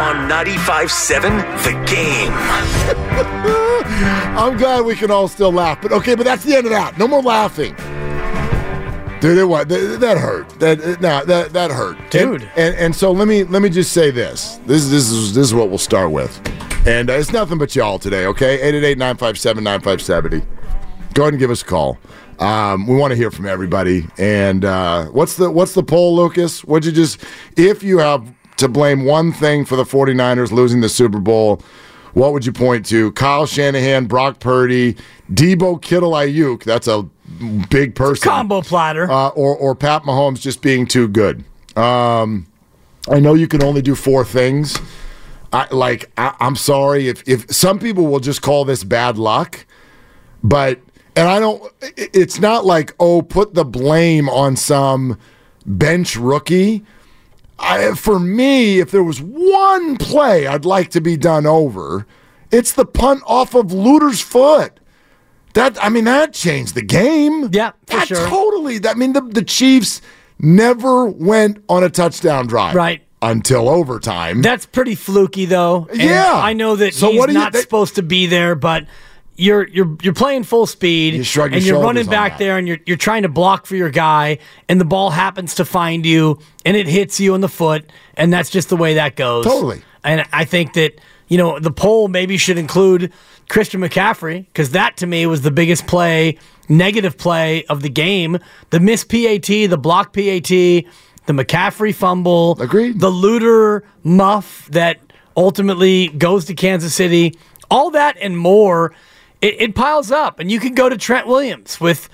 On 95.7 The Game. I'm glad we can all still laugh, but okay, but that's the end of that. No more laughing. Dude, it what that, that hurt. That no, that that hurt, Dude. And, and and so let me let me just say this. This this is this is what we'll start with, and uh, it's nothing but y'all today. Okay, 888-957-9570. Go ahead and give us a call. Um, we want to hear from everybody. And uh, what's the what's the poll, Lucas? Would you just if you have to blame one thing for the 49ers losing the Super Bowl? What would you point to? Kyle Shanahan, Brock Purdy, Deebo Kittle, Aiyuk. That's a big person. Combo platter. Uh, or or Pat Mahomes just being too good. Um, I know you can only do four things. I like. I, I'm sorry if if some people will just call this bad luck, but and I don't. It's not like oh, put the blame on some bench rookie. I, for me, if there was one play I'd like to be done over, it's the punt off of Luter's foot. That I mean, that changed the game. Yeah, for that sure. totally. I mean, the the Chiefs never went on a touchdown drive, Right. Until overtime. That's pretty fluky, though. And Yeah. I know that So he's what not thi- supposed to be there, but you're you're you're playing full speed, You shrug your and you're running back there, and you're you're trying to block for your guy, and the ball happens to find you, and it hits you in the foot, and that's just the way that goes. Totally. And I think that you know the poll maybe should include Christian McCaffrey because that to me was the biggest play, negative play of the game. The missed PAT, the block PAT, the McCaffrey fumble, Agreed. The Luter muff that ultimately goes to Kansas City, all that and more. It, it piles up, and you can go to Trent Williams with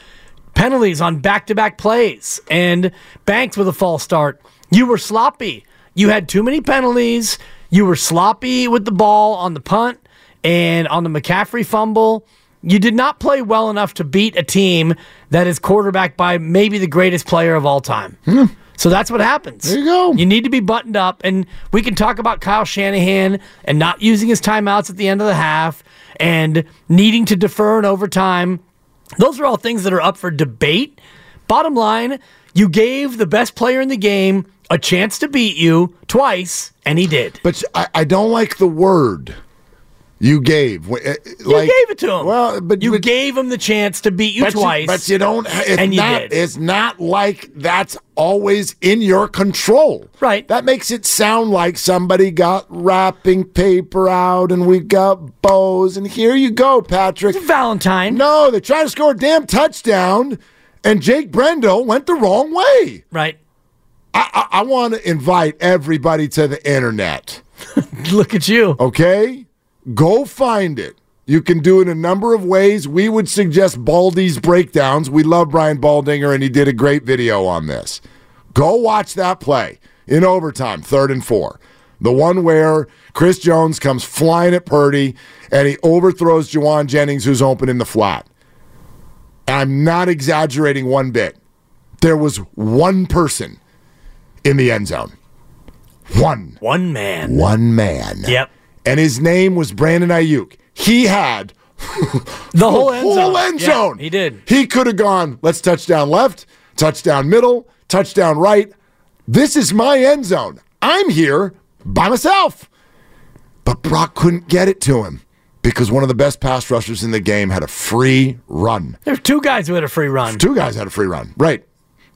penalties on back-to-back plays and Banks with a false start. You were sloppy. You had too many penalties. You were sloppy with the ball on the punt and on the McCaffrey fumble. You did not play well enough to beat a team that is quarterbacked by maybe the greatest player of all time. Hmm. So that's what happens. There you go. You need to be buttoned up, and we can talk about Kyle Shanahan and not using his timeouts at the end of the half and needing to defer in overtime. Those are all things that are up for debate. Bottom line, you gave the best player in the game a chance to beat you twice, and he did. but I, I don't like the word you gave. Wh- uh, You gave it to him. Well, but you but, gave him the chance to beat you but twice. You, but you don't. It's and you not. did. It's not like that's always in your control. Right. That makes it sound like somebody got wrapping paper out and we got bows and here you go, Patrick. Valentine. No, they tried to score a damn touchdown, and Jake Brendel went the wrong way. Right. I, I, I want to invite everybody to the internet. Look at you. Okay? Go find it. You can do it a number of ways. We would suggest Baldy's breakdowns. We love Brian Baldinger, and he did a great video on this. Go watch that play in overtime, third and four. The one where Chris Jones comes flying at Purdy and he overthrows Jauan Jennings, who's open in the flat. I'm not exaggerating one bit. There was one person in the end zone. One. One man. One man. Yep. And his name was Brandon Aiyuk. He had The whole end whole zone. end Yeah, he did. He could have gone, let's touchdown left, touchdown middle, touchdown right. This is my end zone. I'm here by myself. But Brock couldn't get it to him because one of the best pass rushers in the game had a free run. There's two guys who had a free run. Two guys had a free run. Right.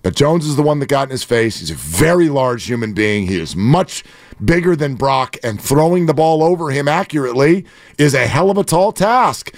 But Jones is the one that got in his face. He's a very large human being. He is much bigger than Brock, and throwing the ball over him accurately is a hell of a tall task.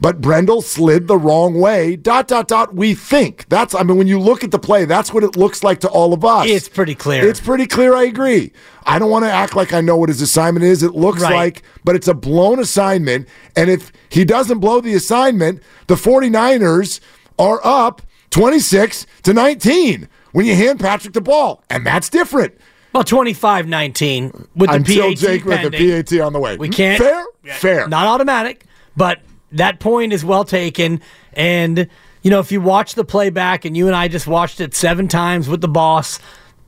But Brendel slid the wrong way. Dot dot dot. We think that's. I mean, when you look at the play, that's what it looks like to all of us. It's pretty clear. It's pretty clear. I agree. I don't want to act like I know what his assignment is. It looks Right. like, but it's a blown assignment. And if he doesn't blow the assignment, the 49ers are up 26 to 19 when you hand Patrick the ball, and that's different. Well, 25-19 with the Until PAT Jake with the. PAT on the way. We can't. Fair, fair. Not automatic, but that point is well taken. And, you know, if you watch the playback, and you and I just watched it seven times with the boss,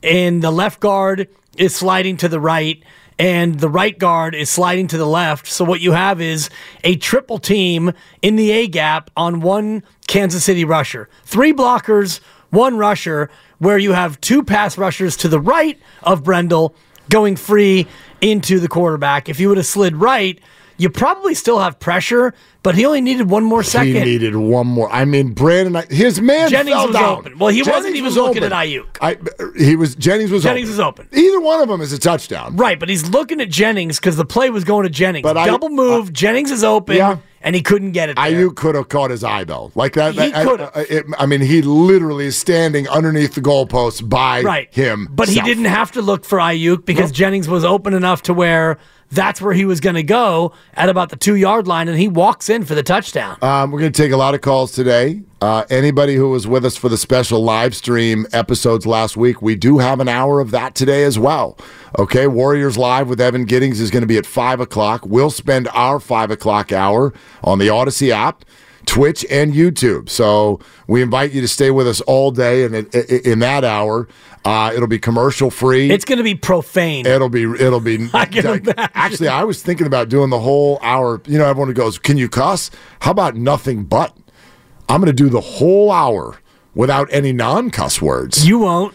and the left guard is sliding to the right, and the right guard is sliding to the left. So what you have is a triple team in the A gap on one Kansas City rusher. Three blockers, one rusher, where you have two pass rushers to the right of Brendel going free into the quarterback. If you would have slid right, you probably still have pressure, but he only needed one more second. He needed one more. I mean, Brandon, his man Jennings fell was down. open. Well, he wasn't even was looking open. at Aiyuk. I, he was Jennings was Jennings open. was open. Either one of them is a touchdown. Right, but he's looking at Jennings because the play was going to Jennings. But I- Double uh, move, Jennings is open, Yeah. and he couldn't get it. There. Aiyuk could have caught his eye though, like that. He I- could've. Uh, I, I mean, he literally is standing underneath the goalpost by right him. but he didn't have to look for Aiyuk because Nope. Jennings was open enough to where that's where he was going to go at about the two yard line, and he walks in for the touchdown. Um, we're going to take a lot of calls today. Uh, anybody who was with us for the special live stream episodes last week, we do have an hour of that today as well. Okay, Warriors Live with Evan Giddings is going to be at 5 o'clock. We'll spend our 5 o'clock hour on the Odyssey app. Twitch and YouTube. So we invite you to stay with us all day, and in, in, in that hour, uh, it'll be commercial free. it's going to be profane. It'll be it'll be I actually I was thinking about doing the whole hour. You know, everyone goes, Can you cuss? How about nothing but? I'm gonna do the whole hour without any non cuss words. you won't.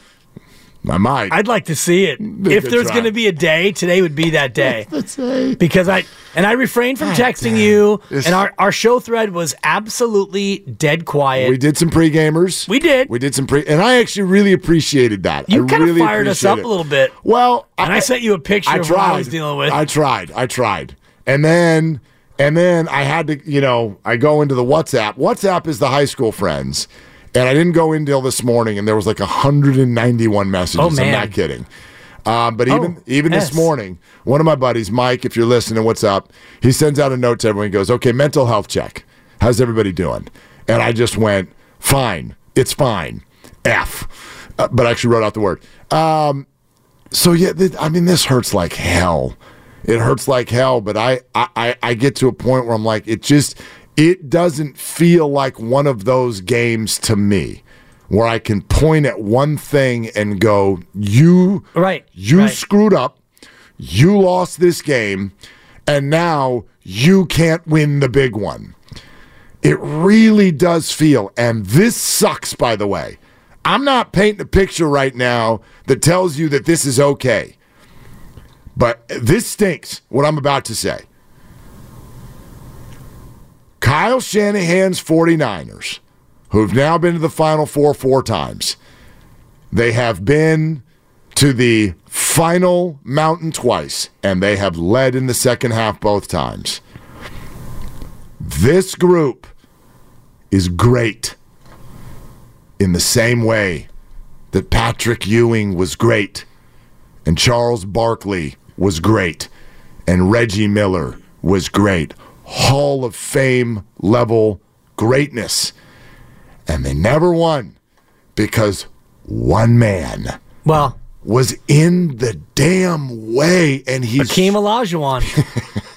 I might. I'd like to see it. If there's going to be a day, today would be that day. because I and I refrained from texting you, This- and our, our show thread was absolutely dead quiet. we did some pre gamers. We did. We did some pre and I actually really appreciated that. you I kind of really fired us up it. a little bit. Well, And I sent you a picture I of tried. what I was dealing with. I tried. I tried. And then and then I had to, you know, I go into the WhatsApp. WhatsApp is the high school friends. And I didn't go in till this morning and there was like 191 messages. Oh, man. I'm not kidding. Um, but even Oh, even yes. this morning, one of my buddies, Mike, if you're listening, what's up? He sends out a note to everyone. He goes, "Okay, mental health check. How's everybody doing?" And I just went, "Fine. It's fine." F, uh, but I actually wrote out the word. Um, so yeah, th- I mean, this hurts like hell. It hurts like hell, but I, I- I get to a point where I'm like, it just, it doesn't feel like one of those games to me, where I can point at one thing and go, you, Right, you right. screwed up, you lost this game, and now you can't win the big one. It really does feel, and this sucks, by the way. I'm not painting a picture right now that tells you that this is okay. But this stinks, what I'm about to say. Kyle Shanahan's 49ers, who've now been to the Final Four four times, they have been to the final mountain twice, and they have led in the second half both times. This group is great in the same way that Patrick Ewing was great, and Charles Barkley was great, and Reggie Miller was great. Hall of Fame level greatness. And they never won because one man well, was in the damn way, and he's Hakeem Olajuwon.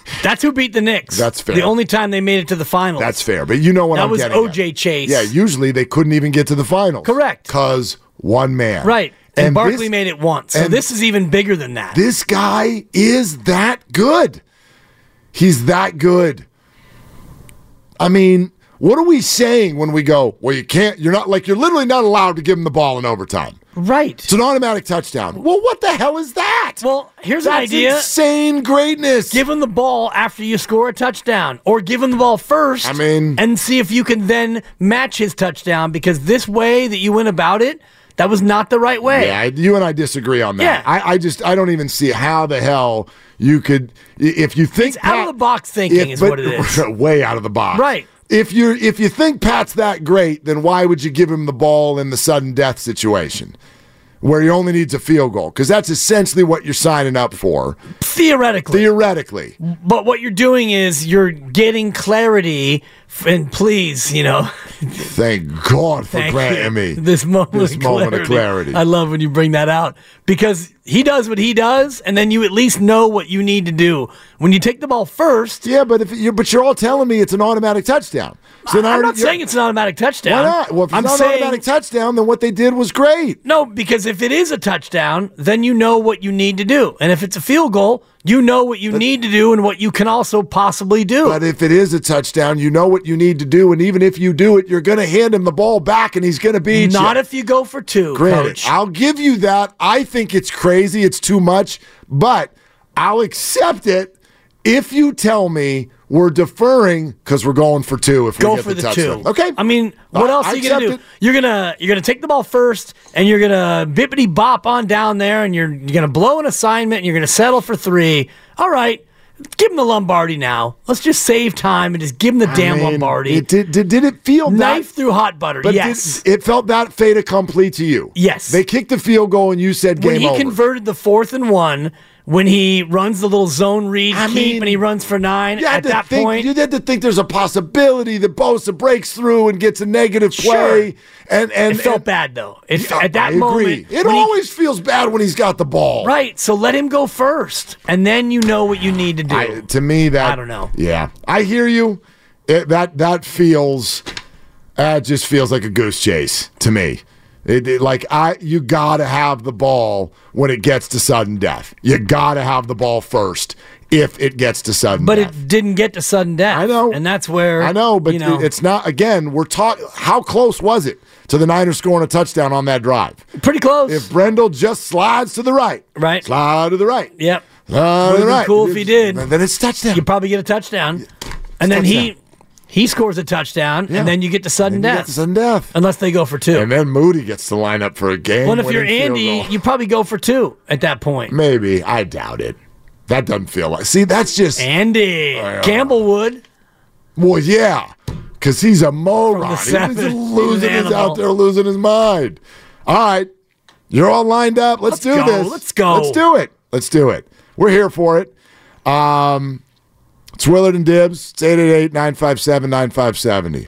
That's who beat the Knicks. That's fair. The only time they made it to the finals. That's fair, but you know what That I'm was O.J. at. Chase. Yeah, usually they couldn't even get to the finals. Correct. Because one man. Right. And, Barkley this- made it once. So and this is even bigger than that. This guy is that good. He's that good. I mean, what are we saying when we go, well, you can't, you're not, like, you're literally not allowed to give him the ball in overtime? Right. It's an automatic touchdown. Well, what the hell is that? Well, here's an idea. insane greatness. Give him the ball after you score a touchdown, or give him the ball first. I mean- and see if you can then match his touchdown. Because this way that you went about it, that was not the right way. Yeah, you and I disagree on that. Yeah. I, I just I don't even see how the hell you could if you think It's out of the box thinking is what it is. way out of the box. Right. If you if you think Pat's that great, then why would you give him the ball in the sudden death situation? Where he only needs a field goal, because that's essentially what you're signing up for, Theoretically. theoretically. but what you're doing is you're getting clarity. And please, you know, Thank God for thank granting me this moment, this of, moment clarity. of clarity. I love when you bring that out because he does what he does, and then you at least know what you need to do. When you take the ball first, yeah, but if you but you're all telling me it's an automatic touchdown. So I'm not saying it's an automatic touchdown. Why not? Well, if it's I'm not an saying automatic touchdown, then what they did was great. no, because if it is a touchdown, then you know what you need to do, and if it's a field goal, you know what you need to do and what you can also possibly do. But if it is a touchdown, you know what you need to do, and even if you do it, you're going to hand him the ball back, and he's going to be not you. if you go for two, Granted, coach. I'll give you that. I think it's crazy. It's too much, but I'll accept it if you tell me we're deferring because we're going for two. If we go get for the, touchdown. two. okay. I mean, what I- else I are you gonna do? it. You're gonna you're gonna take the ball first, and you're gonna bippity bop on down there, and you're you're gonna blow an assignment, and you're gonna settle for three. All right, give him the Lombardi now. Let's just save time and just give him the I damn mean, Lombardi. It, did, did, did it feel Knife that? through hot butter. But yes. did, it felt that fait accompli to you. Yes. They kicked the field goal, and you said game when he over. converted the fourth and one, when he runs the little zone read I keep mean, and he runs for nine at that think, point. you had to think there's a possibility that Bosa breaks through and gets a negative play. Sure. And and it felt and- bad though. It, Yeah, at that I agree. moment, it when he- always feels bad when he's got the ball. right. So let him go first, and then you know what you need to do. I, to me, that I don't know. Yeah, I hear you. It, that that feels. That just feels like a goose chase to me. It, it- like I, you gotta have the ball when it gets to sudden death. You gotta have the ball first if it gets to sudden death. But death. it didn't get to sudden death. I know, and that's where I know, but you know, it's not. Again, we're talking. How close was it to the Niners scoring a touchdown on that drive? pretty close. If Brendel just slides to the right, Right. slide to the right, yep, slide to the right. cool if he did. Then it's touchdown. you probably get a touchdown, and then touchdown. he scores a touchdown, Yeah. and then you get to sudden death, sudden death. unless they go for two. And then Moody gets to line up for a game. well, if you're Andy, you probably go for two at that point. maybe I doubt it. That doesn't feel like. See, that's just. Andy Oh, Campbell would. well, yeah, because he's a moron. He's just he's losing his out there, losing his mind. All right, you're all lined up. Let's, Let's do go, this. let's go. Let's do it. Let's do it. We're here for it. Um, it's Willard and Dibs. It's 888 957 9570.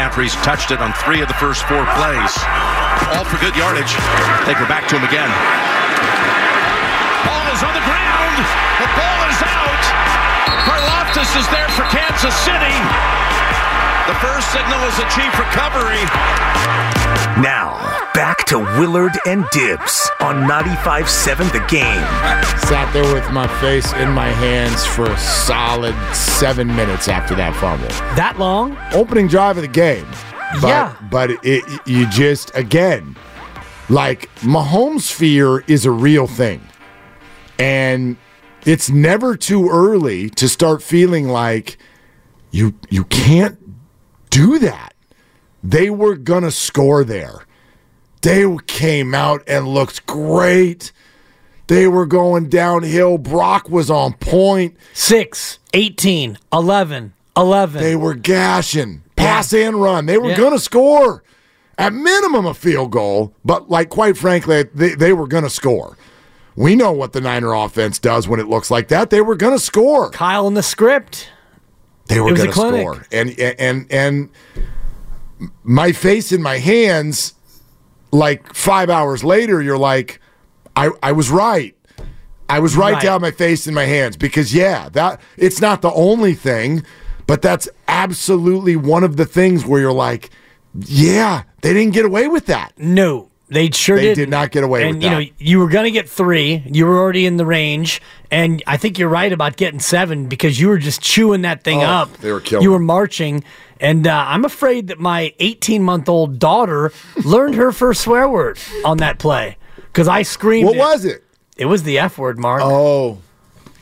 McCaffrey's touched it on three of the first four plays. All for good yardage. They go back to him again. Ball is on the ground. The ball is out. Karlaftis is there for Kansas City. The first signal is a chief recovery. Now, back to Willard and Dibs on 95.7 The Game. Sat there with my face in my hands for a solid seven minutes after that fumble. That long? Opening drive of the game. But, Yeah. But it, it, you just, again, like Mahomes' fear is a real thing. And it's never too early to start feeling like you you can't do that. They were going to score there. They came out and looked great. They were going downhill. Brock was on point. 6, 18, 11, 11. They were gashing, pass and run. They were Yeah. going to score at minimum a field goal, but like quite frankly, they, they were going to score. We know what the Niner offense does when it looks like that. They were going to score. Kyle in the script. They were It was a going to score. And and and my face in my hands like 5 hours later you're like I I was right. I was right, Right. have my face in my hands because yeah, that it's not the only thing, but that's absolutely one of the things where you're like, yeah, they didn't get away with that. No, they sure They did. did not get away and, with you that. know, you were going to get three. You were already in the range, and I think you're right about getting seven because you were just chewing that thing Oh, up. they were killing You were marching, and uh, I'm afraid that my 18 month old daughter learned her first swear word on that play because I screamed. What was it? It was the F word, Mark. Oh.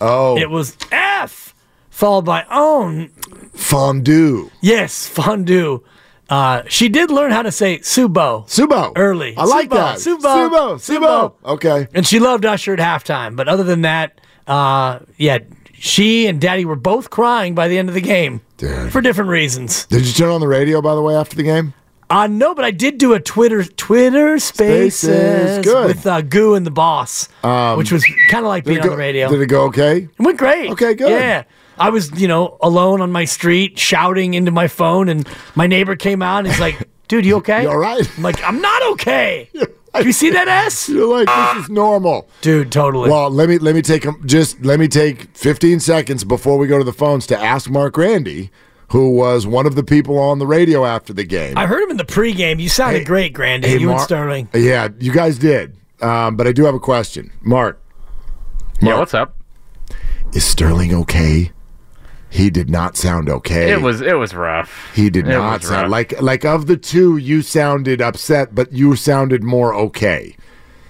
Oh. It was F followed by own. fondue. Yes, fondue. Uh, she did learn how to say Subo. Subo. Early. I like Subo, that. Subo. Subo. Subo. Okay. And she loved Usher at halftime. But other than that, uh, yeah, she and Daddy were both crying by the end of the game Dude. for different reasons. Did you turn on the radio by the way after the game? Uh, no, but I did do a Twitter Twitter Spaces, Spaces, with uh, Goo and the Boss, which was kind of like being it on the radio. Did it go okay? It went great. Okay, good. Yeah. I was, you know, alone on my street shouting into my phone, and my neighbor came out and he's like, dude, you okay? You all right? I'm like, I'm not okay. Do you see that S? You're like, this is normal. Dude, totally. Well, let me let me take um, just let me take 15 seconds before we go to the phones to ask Mark Randy, who was one of the people on the radio after the game. I heard him in the pregame. You sounded Hey- great, Grandy. Hey, you and Sterling. Yeah, you guys did. Um, but I do have a question, Mark. Yeah, what's up? Is Sterling okay? He did not sound okay. It was it was rough. He did it not sound rough. like like of the two. You sounded upset, but you sounded more okay.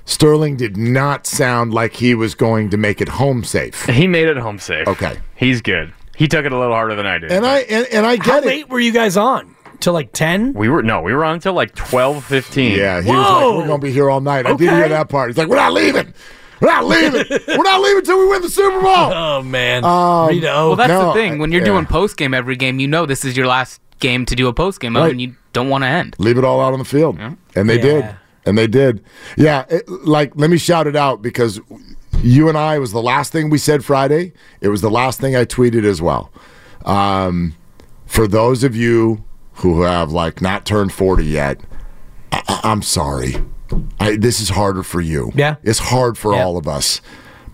Sterling did not sound like he was going to make it home safe. He made it home safe. Okay. He's good. He took it a little harder than I did. And I and, and I How get it. late were you guys on? Till like 10? we were no, we were on until like twelve fifteen. Yeah, he was Whoa. like, "We're gonna be here all night." I did Okay. hear that part. He's like, "We're not leaving. We're not leaving. We're not leaving until we win the Super Bowl." Oh, man. Um, Rita O. Well, that's No, the thing. When you're yeah. doing post game every game, you know this is your last game to do a post game Right. and you don't want to end. Leave it all out on the field, and they Yeah. did, and they did. Yeah, it, like let me shout it out because you and I it was the last thing we said Friday. It was the last thing I tweeted as well. Um, for those of you who have like not turned forty yet, I, I- I'm sorry. I, this is harder for you. Yeah. it's hard for Yeah. all of us,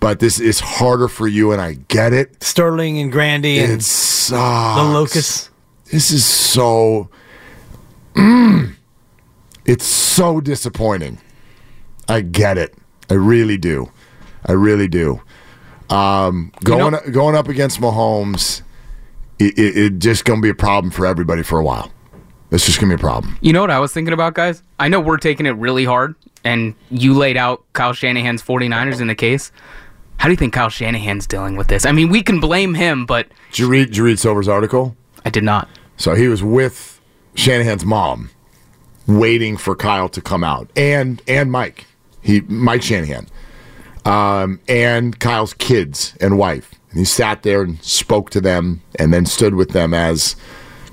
but this is harder for you, and I get it. Sterling and Grandy and It sucks. the Locust. This is so. Mm. It's so disappointing. I get it. I really do. I really do. Um, going know- going up against Mahomes, it, it, it just going to be a problem for everybody for a while. It's just going to be a problem. You know what I was thinking about, guys? I know we're taking it really hard, and you laid out Kyle Shanahan's 49ers in the case. How do you think Kyle Shanahan's dealing with this? I mean, we can blame him, but Did you read, did you read Silver's article? I did not. So he was with Shanahan's mom, waiting for Kyle to come out, and and Mike, he Mike Shanahan, um, and Kyle's kids and wife. And he sat there and spoke to them, and then stood with them as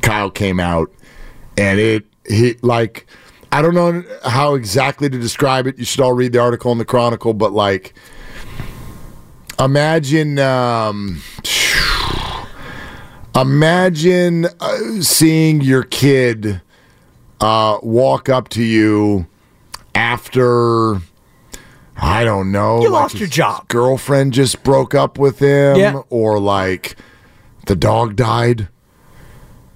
Kyle came out, and it he like I don't know how exactly to describe it. You should all read the article in the Chronicle, but like imagine. Um, Imagine uh, seeing your kid uh, walk up to you after, I don't know, You like lost your job. Girlfriend just broke up with him, Yeah. or like the dog died.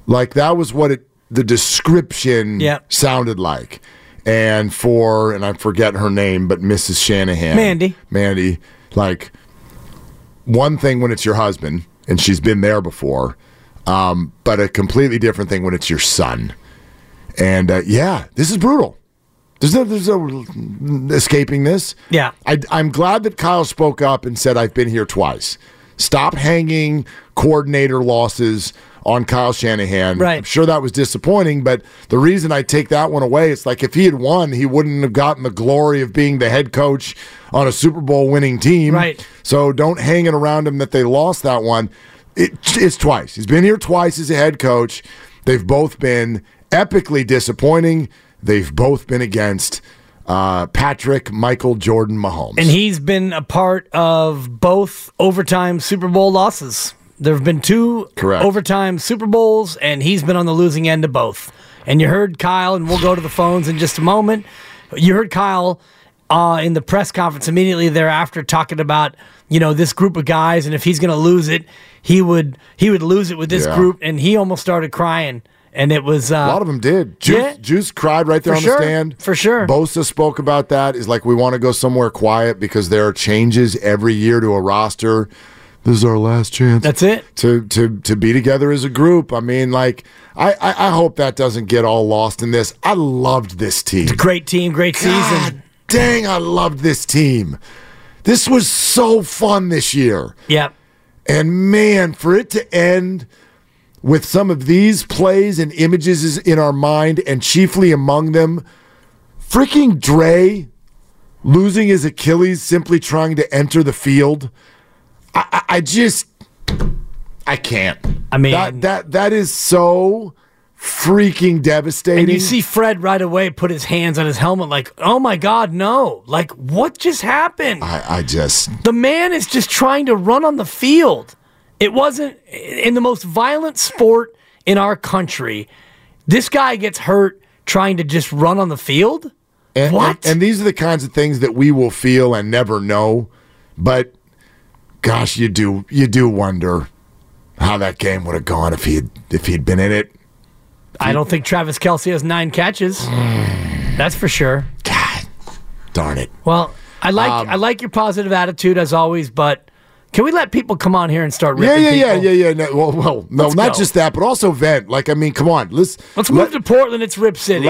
Like that was what it the description Yeah. sounded like. And for and I forget her name, but Mrs. Shanahan, Mandy. Mandy, like one thing when it's your husband and she's been there before, um, but a completely different thing when it's your son. And uh, yeah, this is brutal. There's no, there's no escaping this. Yeah. I, I'm glad that Kyle spoke up and said, I've been here twice. Stop hanging coordinator losses on Kyle Shanahan. Right. I'm sure that was disappointing, but the reason I take that one away, it's like if he had won, he wouldn't have gotten the glory of being the head coach on a Super Bowl winning team. Right. So don't hang it around him that they lost that one. It, it's twice. He's been here twice as a head coach. They've both been epically disappointing. They've both been against uh, Patrick Michael Jordan Mahomes. And he's been a part of both overtime Super Bowl losses. There have been two Correct. overtime Super Bowls, and he's been on the losing end of both. And you heard Kyle, and we'll go to the phones in just a moment. You heard Kyle uh, in the press conference immediately thereafter talking about you know this group of guys, and if he's going to lose it, he would he would lose it with this Yeah. group, and he almost started crying. And it was uh, a lot of them did. Juice, yeah. Juice cried right there For on sure. the stand. For sure. Bosa spoke about that. Is like we want to go somewhere quiet because there are changes every year to a roster. This is our last chance. That's it. to to to be together as a group. I mean, like I I, I hope that doesn't get all lost in this. I loved this team. great team, great season. Dang, I loved this team. This was so fun this year. Yep. And man, for it to end with some of these plays and images in our mind, and chiefly among them, freaking Dre losing his Achilles simply trying to enter the field. I, I, just, I can't. I mean- that that that is so freaking devastating. And you see Fred right away put his hands on his helmet, like, oh my God, no. Like, what just happened? I, I just, The man is just trying to run on the field. It wasn't in the most violent sport in our country. This guy gets hurt trying to just run on the field? And, What? And, and these are the kinds of things that we will feel and never know. But gosh, you do you do wonder how that game would have gone if he had if he'd been in it. I don't think Travis Kelce has nine catches. That's for sure. God, darn it. Well, I like Um, I like your positive attitude as always, but can we let people come on here and start Yeah, ripping yeah, yeah, yeah, yeah. No, well, well, no, Let's not go. just that, but also vent. Like, I mean, come on, let's Let's move to Portland. It's Rip City.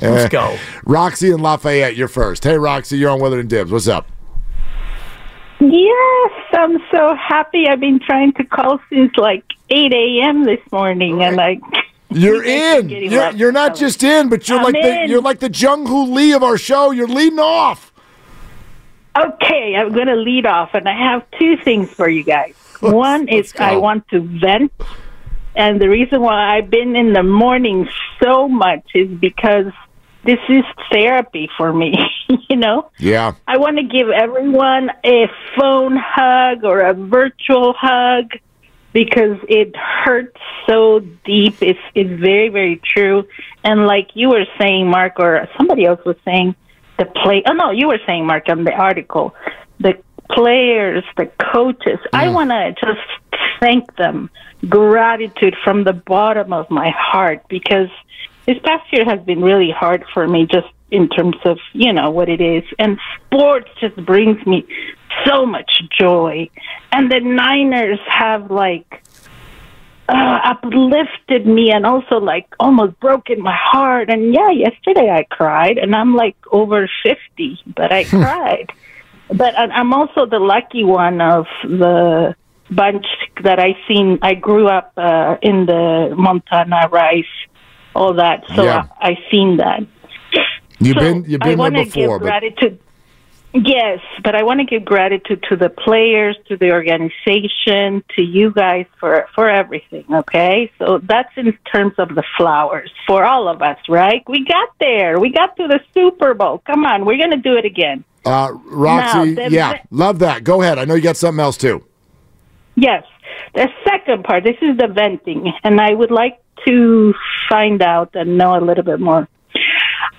Let's go. Roxy and Lafayette, you're first. Hey, Roxy, you're on Willard and Dibs. What's up? Yes, I'm so happy. I've been trying to call since like 8 a.m. this morning, and like You're You guys are in. You're, you're not just in, but you're I'm like the you're like the Jung Hoo Lee of our show. You're leading off. okay, I'm going to lead off, and I have two things for you guys. One is. I want to vent, and the reason why I've been in the morning so much is because this is therapy for me. you know. Yeah. I want to give everyone a phone hug or a virtual hug because it hurts so deep. It's it's very very true. And like you were saying, Mark, or somebody else was saying, the play. Oh no, you were saying, Mark, on the article, the players, the coaches. I mm. want to just thank them, gratitude from the bottom of my heart because this past year has been really hard for me just in terms of, you know, what it is. And sports just brings me so much joy. And the Niners have like uh, uplifted me and also like almost broken my heart. And yeah, yesterday I cried and I'm like over 50, but I cried. But I'm also the lucky one of the bunch that I seen. I grew up uh, in the Montana rice, all that. So Yeah. I, I seen that. You've So been you've been want there before, give but gratitude. Yes, but I want to give gratitude to the players, to the organization, to you guys for for everything. Okay, so that's in terms of the flowers for all of us, right? We got there. We got to the Super Bowl. Come on, we're gonna do it again. uh, Roxy, Now, the- yeah, love that. Go ahead. I know you got something else too. Yes. The second part, this is the venting, and I would like to find out and know a little bit more.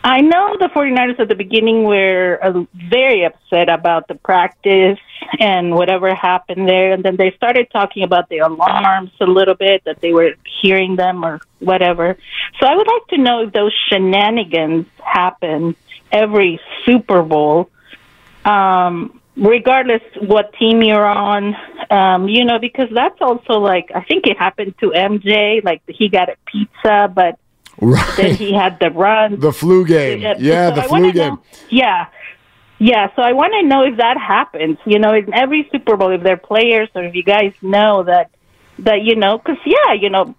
I know the 49ers at the beginning were uh, very upset about the practice and whatever happened there, and then they started talking about the alarms a little bit, that they were hearing them or whatever. So I would like to know if those shenanigans happen every Super Bowl um, regardless what team you're on, um, you know, because that's also like I think it happened to MJ. Like he got a pizza, but right. then he had the run. The flu game. Yeah, so the I flu game. Know, yeah. Yeah, so I want to know if that happens. You know, in every Super Bowl, if they're players or if you guys know that, that you know, because yeah, you know,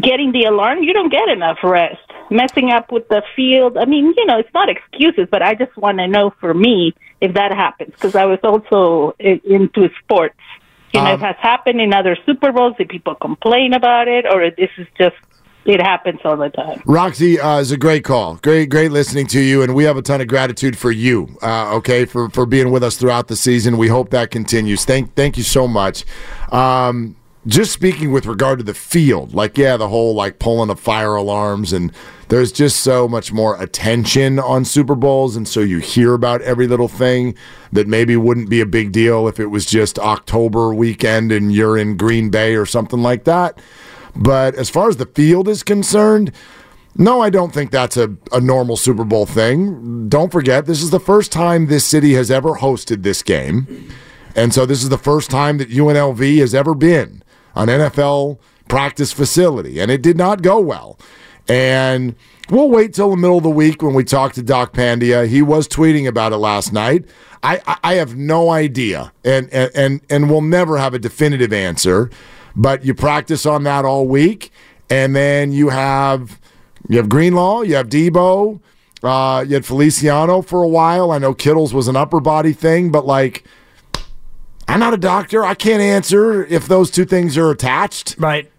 getting the alarm, you don't get enough rest. Messing up with the field, I mean, you know, it's not excuses, but I just want to know for me if that happens because I was also into sports. You know, Um, it has happened in other Super Bowls. If people complain about it, or this is just it happens all the time. Roxy uh, is a great call. Great, great listening to you, and we have a ton of gratitude for you. Uh, okay, for for being with us throughout the season. We hope that continues. Thank, thank you so much. Um, just speaking with regard to the field, like yeah, the whole like pulling of fire alarms, and there's just so much more attention on Super Bowls, and so you hear about every little thing that maybe wouldn't be a big deal if it was just October weekend and you're in Green Bay or something like that. But as far as the field is concerned, no, I don't think that's a, a normal Super Bowl thing. Don't forget, this is the first time this city has ever hosted this game. And so this is the first time that UNLV has ever been an NFL practice facility. And it did not go well. And we'll wait till the middle of the week when we talk to Doc Pandia. He was tweeting about it last night. I, I, have no idea. And, and, and, and we'll never have a definitive answer. But you practice on that all week. And then you have you have Greenlaw, you have Deebo, uh, you had Feliciano for a while. I know Kittles was an upper body thing, but like, I'm not a doctor. I can't answer if those two things are attached. Right.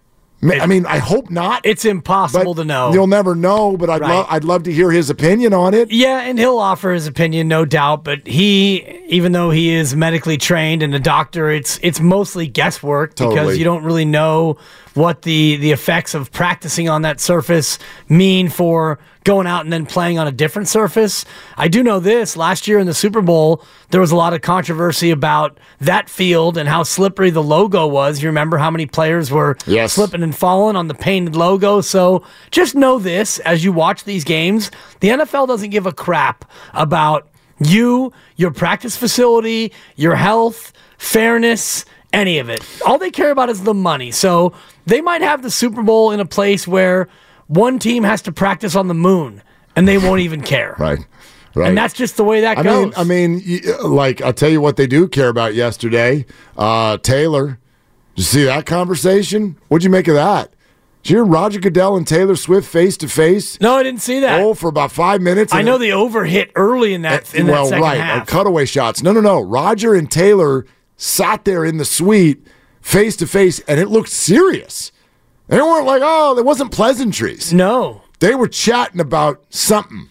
I mean, I hope not. It's impossible to know. You'll never know, but I'd Right. love I'd love to hear his opinion on it. Yeah, and he'll offer his opinion, no doubt. But he, even though he is medically trained and a doctor, it's it's mostly guesswork because you don't really know what the the effects of practicing on that surface mean for going out and then playing on a different surface. I do know this. Last year in the Super Bowl, there was a lot of controversy about that field and how slippery the logo was. You remember how many players were Yes. slipping and falling on the painted logo. So just know this as you watch these games, the NFL doesn't give a crap about you, your practice facility, your health, fairness, any of it. All they care about is the money. So they might have the Super Bowl in a place where one team has to practice on the moon and they won't even care. Right. Right. And that's just the way that I goes. mean, I mean, like I'll tell you what they do care about yesterday. Uh, Taylor, did you see that conversation? What'd you make of that? Did you hear Roger Goodell and Taylor Swift face to face? no, I didn't see that. Oh, for about five minutes. I and- know the over hit early in that, in well, that second right, uh, half. cutaway shots. No, no, no. Roger and Taylor sat there in the suite face to face, and it looked serious. They weren't like, oh, it wasn't pleasantries. No. They were chatting about something,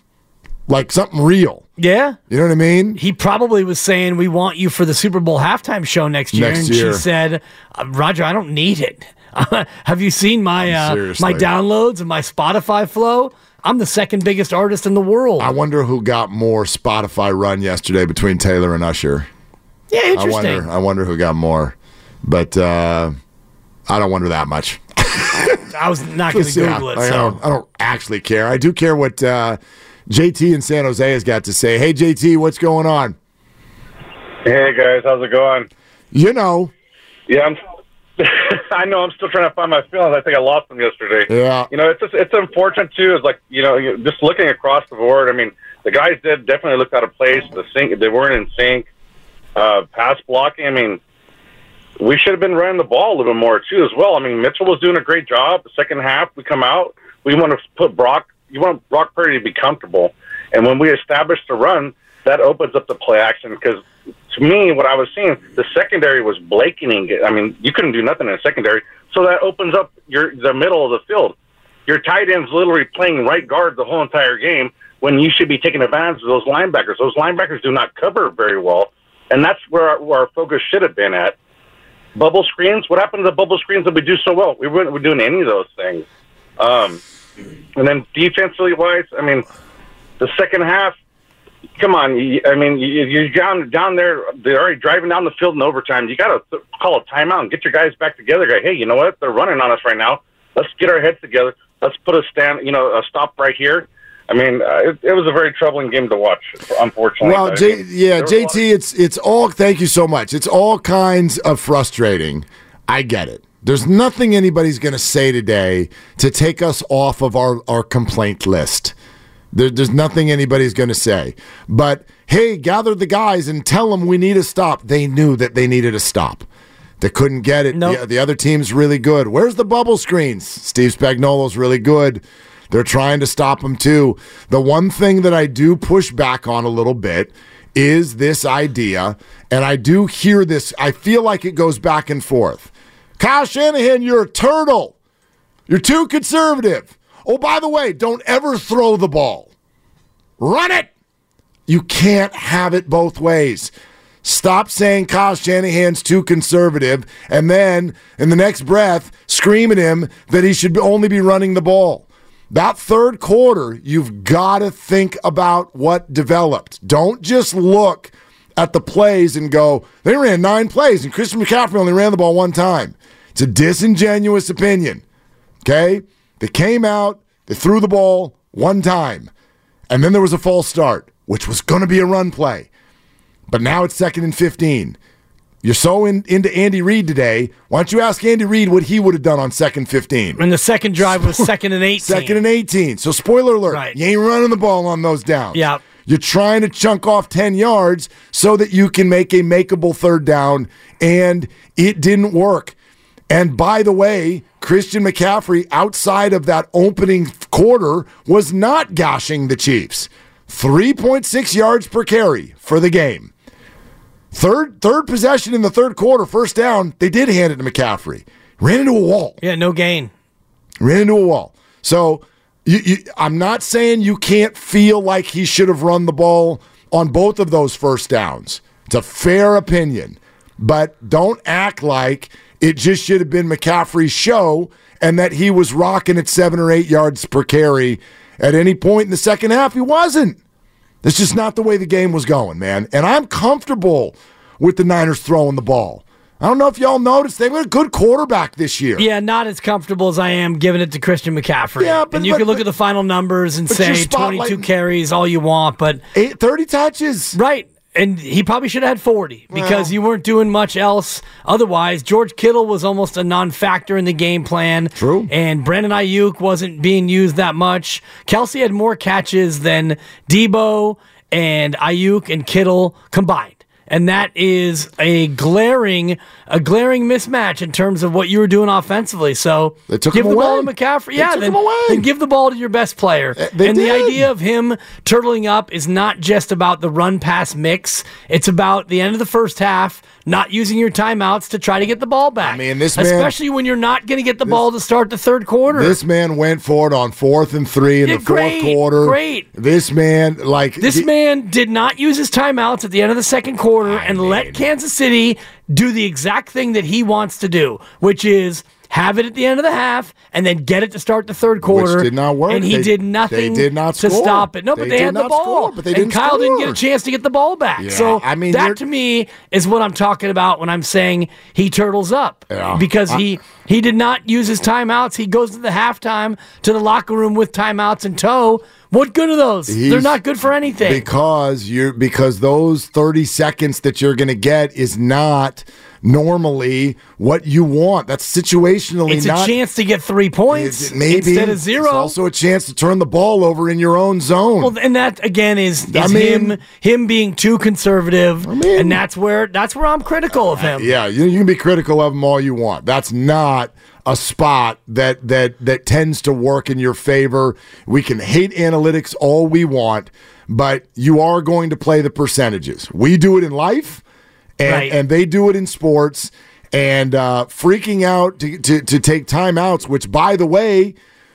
like something real. Yeah. You know what I mean? He probably was saying, "We want you for the Super Bowl halftime show next year," Next and year. she said, uh, "Roger, I don't need it. Have you seen my uh, my downloads and my Spotify flow? I'm the second biggest artist in the world." I wonder who got more Spotify run yesterday between Taylor and Usher. yeah, I interesting. wonder. I wonder who got more, but uh, I don't wonder that much. I was not going to Just, yeah, Google it. I, So. don't, I don't actually care. I do care what uh, JT in San Jose has got to say. Hey, JT, what's going on? Hey guys, how's it going? You know, Yeah, I'm. I know. I'm still trying to find my feelings. I think I lost them yesterday. Yeah. You know, it's just, it's unfortunate too. It's like you know, just looking across the board. I mean, the guys did definitely look out of place. The sync, they weren't in sync. Uh, pass blocking. I mean, we should have been running the ball a little bit more too, as well. I mean, Mitchell was doing a great job. The second half, we come out. We want to put Brock. You want Brock Purdy to be comfortable, and when we establish the run, that opens up the play action because to me, what I was seeing, the secondary was blanketing it. I mean, you couldn't do nothing in the secondary, so that opens up your the middle of the field. Your tight end's literally playing right guard the whole entire game when you should be taking advantage of those linebackers. Those linebackers do not cover very well, and that's where our, where our focus should have been at. Bubble screens. What happened to the bubble screens that we do so well? We weren't doing any of those things. Um, and then defensively wise, I mean, the second half. Come on, I mean, you- you're down down there. They're already driving down the field in overtime. You got to call a timeout and get your guys back together. Go, hey, you know what? They're running on us right now. Let's get our heads together. Let's put a stand, you know, a stop right here. I mean, uh, it, it was a very troubling game to watch. Unfortunately, well, I J- mean, yeah, there was a lot JT, it's it's all. Thank you so much. It's all kinds of frustrating. I get it. There's nothing anybody's going to say today to take us off of our our complaint list. There, there's nothing anybody's going to say. But hey, gather the guys and tell them we need a stop. They knew that they needed a stop. They couldn't get it. Nope. The, the other team's really good. Where's the bubble screens? Steve Spagnuolo's really good. They're trying to stop him too. The one thing that I do push back on a little bit is this idea, and I do hear this. I feel like it goes back and forth. Kyle Shanahan, you're a turtle. You're too conservative. Oh, by the way, don't ever throw the ball. Run it. You can't have it both ways. Stop saying Kyle Shanahan's too conservative and then in the next breath scream at him that he should only be running the ball. That third quarter, you've got to think about what developed. Don't just look at the plays and go, they ran nine plays and Christian McCaffrey only ran the ball one time. It's a disingenuous opinion. Okay? They came out, they threw the ball one time, and then there was a false start, which was going to be a run play. But now it's second and 15. You're so in, into Andy Reid today. Why don't you ask Andy Reid what he would have done on second 15? And the second drive was second and 18. Second and 18. So, spoiler alert, Right. you ain't running the ball on those downs. Yeah. You're trying to chunk off 10 yards so that you can make a makeable third down, and it didn't work. And by the way, Christian McCaffrey, outside of that opening quarter, was not gashing the Chiefs. 3.6 yards per carry for the game. Third third possession in the third quarter, first down, they did hand it to McCaffrey. Ran into a wall. Yeah, no gain. Ran into a wall. So you, you, I'm not saying you can't feel like he should have run the ball on both of those first downs. It's a fair opinion. But don't act like it just should have been McCaffrey's show and that he was rocking at seven or eight yards per carry at any point in the second half. He wasn't. That's just not the way the game was going, man. And I'm comfortable with the Niners throwing the ball. I don't know if y'all noticed they've got a good quarterback this year. Yeah, not as comfortable as I am giving it to Christian McCaffrey. Yeah, but- and you but- can look but- at the final numbers and say 22 carries, all you want, but Eight, 30 touches. right. And he probably should have had 40 because Well. you weren't doing much else otherwise. George Kittle was almost a non factor in the game plan. True. And Brandon Aiyuk wasn't being used that much. Kelce had more catches than Deebo and Aiyuk and Kittle combined. And that is a glaring, a glaring mismatch in terms of what you were doing offensively. So They took give the ball to McCaffrey. They yeah, then, away. then give the ball to your best player. they and the idea of him turtling up is not just about the run pass mix. It's about the end of the first half, not using your timeouts to try to get the ball back. I mean, this man- especially when you're not going to get the ball to start the third quarter. This man went for it on fourth and three in Yeah, the fourth quarter. great. This man, like This the- man did not use his timeouts at the end of the second quarter and let Kansas City do the exact thing that he wants to do, which is have it at the end of the half, and then get it to start the third quarter. did not work. And he They- did they nothing did not to score. stop it. No, but They they, did had the ball. score, but they and didn't Kyle didn't get a chance to get the ball back. Yeah, so I mean, that to me is what I'm talking about when I'm saying he turtles up. Yeah. Because I- he he did not use his timeouts. He goes to the halftime to the locker room with timeouts in tow. What good are those? They're not good for anything. Because you're because those 30 seconds that you're going to get is not normally what you want. That's situationally it's not a chance to get three points maybe instead of zero. It's also a chance to turn the ball over in your own zone. Well, and that again is, is I mean- him him being too conservative, and that's where that's where I'm critical of him. yeah, you, you can be critical of them all you want. That's not a spot that that that tends to work in your favor. We can hate analytics all we want, but you are going to play the percentages. We do it in life, and Right. and they do it in sports. And uh, freaking out to, to to take timeouts, which by the way,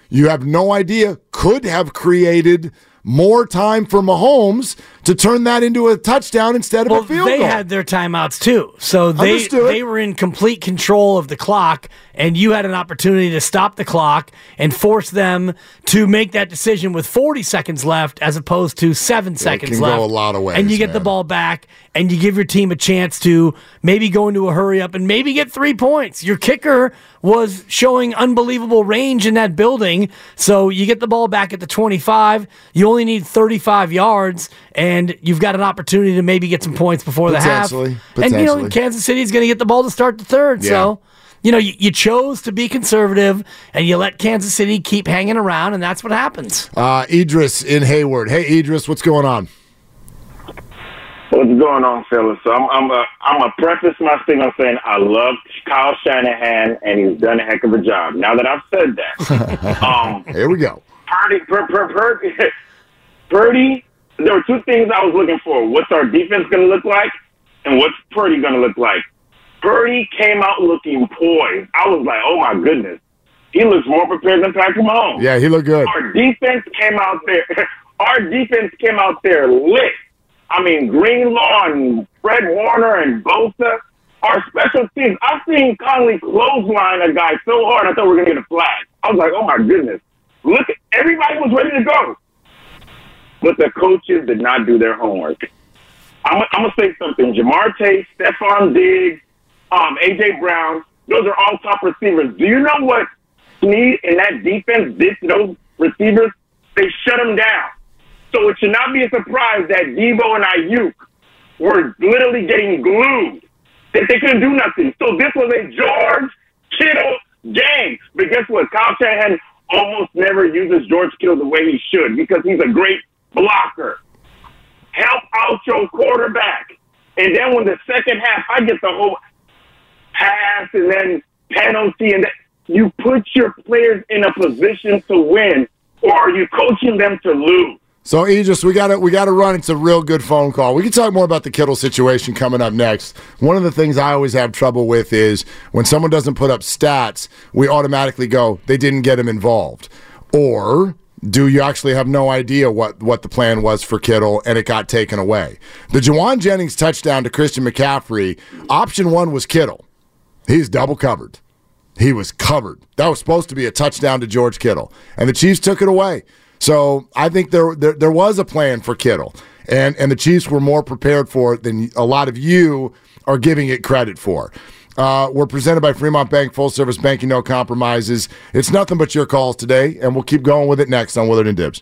you have no idea could have created more time for Mahomes to turn that into a touchdown instead of Well, a field they goal. They had their timeouts too, so they Understood. they were in complete control of the clock, and you had an opportunity to stop the clock and force them to make that decision with 40 seconds left, as opposed to seven seconds can go left. a lot of ways, and you get the ball back, and you give your team a chance to maybe go into a hurry up and maybe get three points. Your kicker was showing unbelievable range in that building, so you get the ball back at the 25. You only need 35 yards, and you've got an opportunity to maybe get some points before the half. Potentially, And you know, potentially. Kansas City's going to get the ball to start the third. So, you know, you, you chose to be conservative, and you let Kansas City keep hanging around, and that's what happens. Uh, Idris in Hayward. Hey, Idris, what's going on? What's going on, fellas? So I'm I'm a, I'm a preface my thing on saying I love Kyle Shanahan and he's done a heck of a job. Now that I've said that, um, Here we go. Purdy, Pur, Pur, Purdy, Purdy. There were two things I was looking for. What's our defense going to look like, and what's Purdy going to look like? Purdy came out looking poised. I was like, oh my goodness, he looks more prepared than Patrick Mahomes. Yeah, he looked good. Our defense came out there. Our defense came out there lit. I mean, Greenlaw and Fred Warner and Bosa. Our special teams. I've seen Conley clothesline a guy so hard I thought we were going to get a flag. I was like, oh my goodness. Look, everybody was ready to go. But the coaches did not do their homework. I'm, I'm going to say something. Ja'Marr Chase, Stefon Diggs, um, A.J. Brown, those are all top receivers. Do you know what Sneed and that defense did to those receivers? They shut them down. So it should not be a surprise that Deebo and Aiyuk were literally getting glued, that they couldn't do nothing. So this was a George Kittle game. But guess what? Kyle Shanahan almost never uses George Kittle the way he should because he's a great blocker. Help out your quarterback. And then when the second half, I get the whole pass and then penalty, and that, you put your players in a position to win, or are you coaching them to lose? So, Idris, we got to we got to run. It's a real good phone call. We can talk more about the Kittle situation coming up next. One of the things I always have trouble with is when someone doesn't put up stats, we automatically go they didn't get him involved, or do you actually have no idea what what the plan was for Kittle and it got taken away? The Jauan Jennings touchdown to Christian McCaffrey, option one was Kittle. He's double covered. He was covered. That was supposed to be a touchdown to George Kittle, and the Chiefs took it away. So I think there, there there was a plan for Kittle, and and the Chiefs were more prepared for it than a lot of you are giving it credit for. Uh, we're presented by Fremont Bank, full service banking, no compromises. It's nothing but your calls today, and we'll keep going with it next on Willard and Dibs.